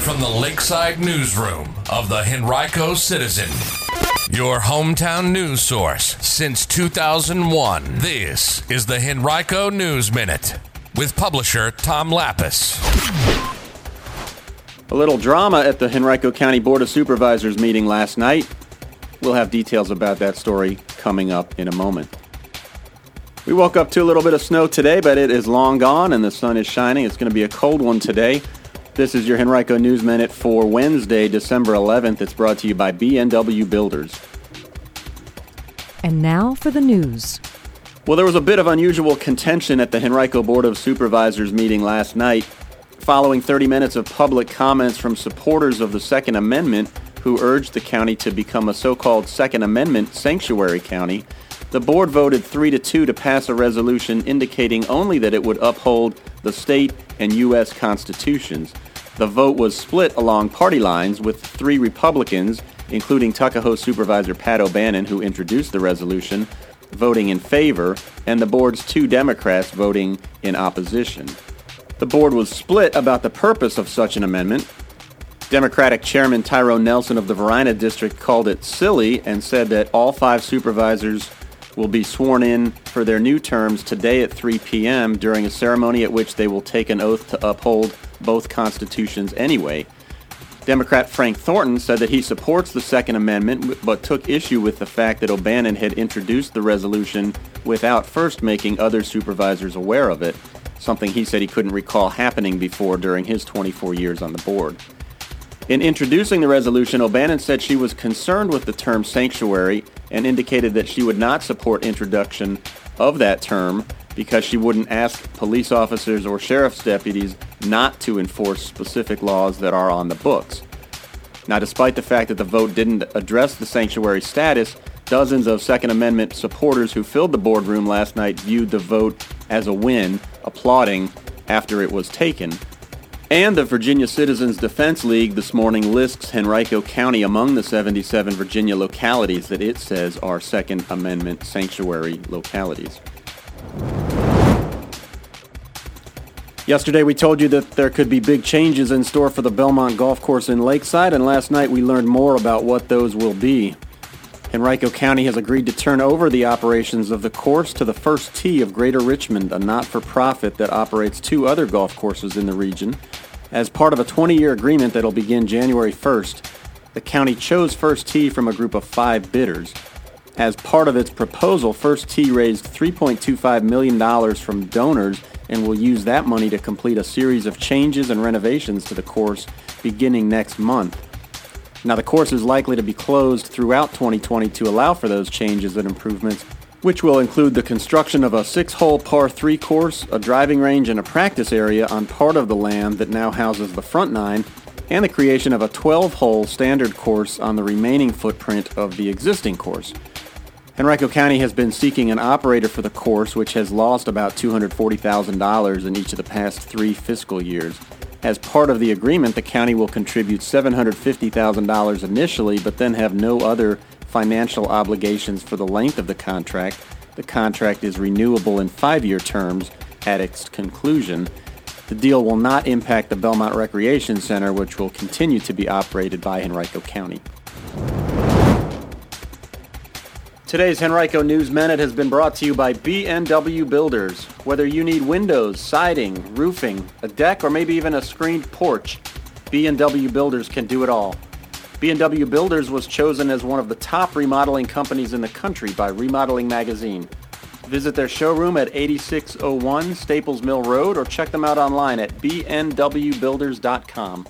from the Lakeside Newsroom of the Henrico Citizen, your hometown news source since 2001. This is the Henrico News Minute with publisher Tom Lappas. A little drama at the Henrico County Board of Supervisors meeting last night. We'll have details about that story coming up in a moment. We woke up to a little bit of snow today, but it is long gone and the sun is shining. It's going to be a cold one today. This is your Henrico News Minute for Wednesday, December 11th. It's brought to you by BNW Builders. And now for the news. Well, there was a bit of unusual contention at the Henrico Board of Supervisors meeting last night following 30 minutes of public comments from supporters of the Second Amendment who urged the county to become a so-called Second Amendment sanctuary county. The board voted 3 to 2 to pass a resolution indicating only that it would uphold the state and U.S. constitutions. The vote was split along party lines with three Republicans, including Tuckahoe Supervisor Pat O'Bannon, who introduced the resolution, voting in favor, and the board's two Democrats voting in opposition. The board was split about the purpose of such an amendment. Democratic Chairman Tyrone Nelson of the Varina District called it silly and said that all five supervisors will be sworn in for their new terms today at 3 p.m. during a ceremony at which they will take an oath to uphold both constitutions anyway. Democrat Frank Thornton said that he supports the Second Amendment but took issue with the fact that O'Bannon had introduced the resolution without first making other supervisors aware of it, something he said he couldn't recall happening before during his 24 years on the board. In introducing the resolution, O'Bannon said she was concerned with the term sanctuary and indicated that she would not support introduction of that term because she wouldn't ask police officers or sheriff's deputies not to enforce specific laws that are on the books. Now, despite the fact that the vote didn't address the sanctuary status, dozens of Second Amendment supporters who filled the boardroom last night viewed the vote as a win, applauding after it was taken. And the Virginia Citizens Defense League this morning lists Henrico County among the 77 Virginia localities that it says are Second Amendment sanctuary localities. Yesterday we told you that there could be big changes in store for the Belmont Golf Course in Lakeside, and last night we learned more about what those will be. Henrico County has agreed to turn over the operations of the course to the First Tee of Greater Richmond, a not-for-profit that operates two other golf courses in the region. As part of a 20-year agreement that'll begin January 1st, the county chose First Tee from a group of five bidders. As part of its proposal, First Tee raised $3.25 million from donors and will use that money to complete a series of changes and renovations to the course beginning next month. Now, the course is likely to be closed throughout 2020 to allow for those changes and improvements, which will include the construction of a six hole par 3 course, a driving range, and a practice area on part of the land that now houses the front nine, and the creation of a 12 hole standard course on the remaining footprint of the existing course. Henrico County has been seeking an operator for the course, which has lost about $240,000 in each of the past three fiscal years. As part of the agreement, the county will contribute $750,000 initially, but then have no other financial obligations for the length of the contract. The contract is renewable in five-year terms at its conclusion. The deal will not impact the Belmont Recreation Center, which will continue to be operated by Henrico County. Today's Henrico News Minute has been brought to you by BNW Builders. Whether you need windows, siding, roofing, a deck, or maybe even a screened porch, BNW Builders can do it all. BNW Builders was chosen as one of the top remodeling companies in the country by Remodeling Magazine. Visit their showroom at 8601 Staples Mill Road or check them out online at bnwbuilders.com.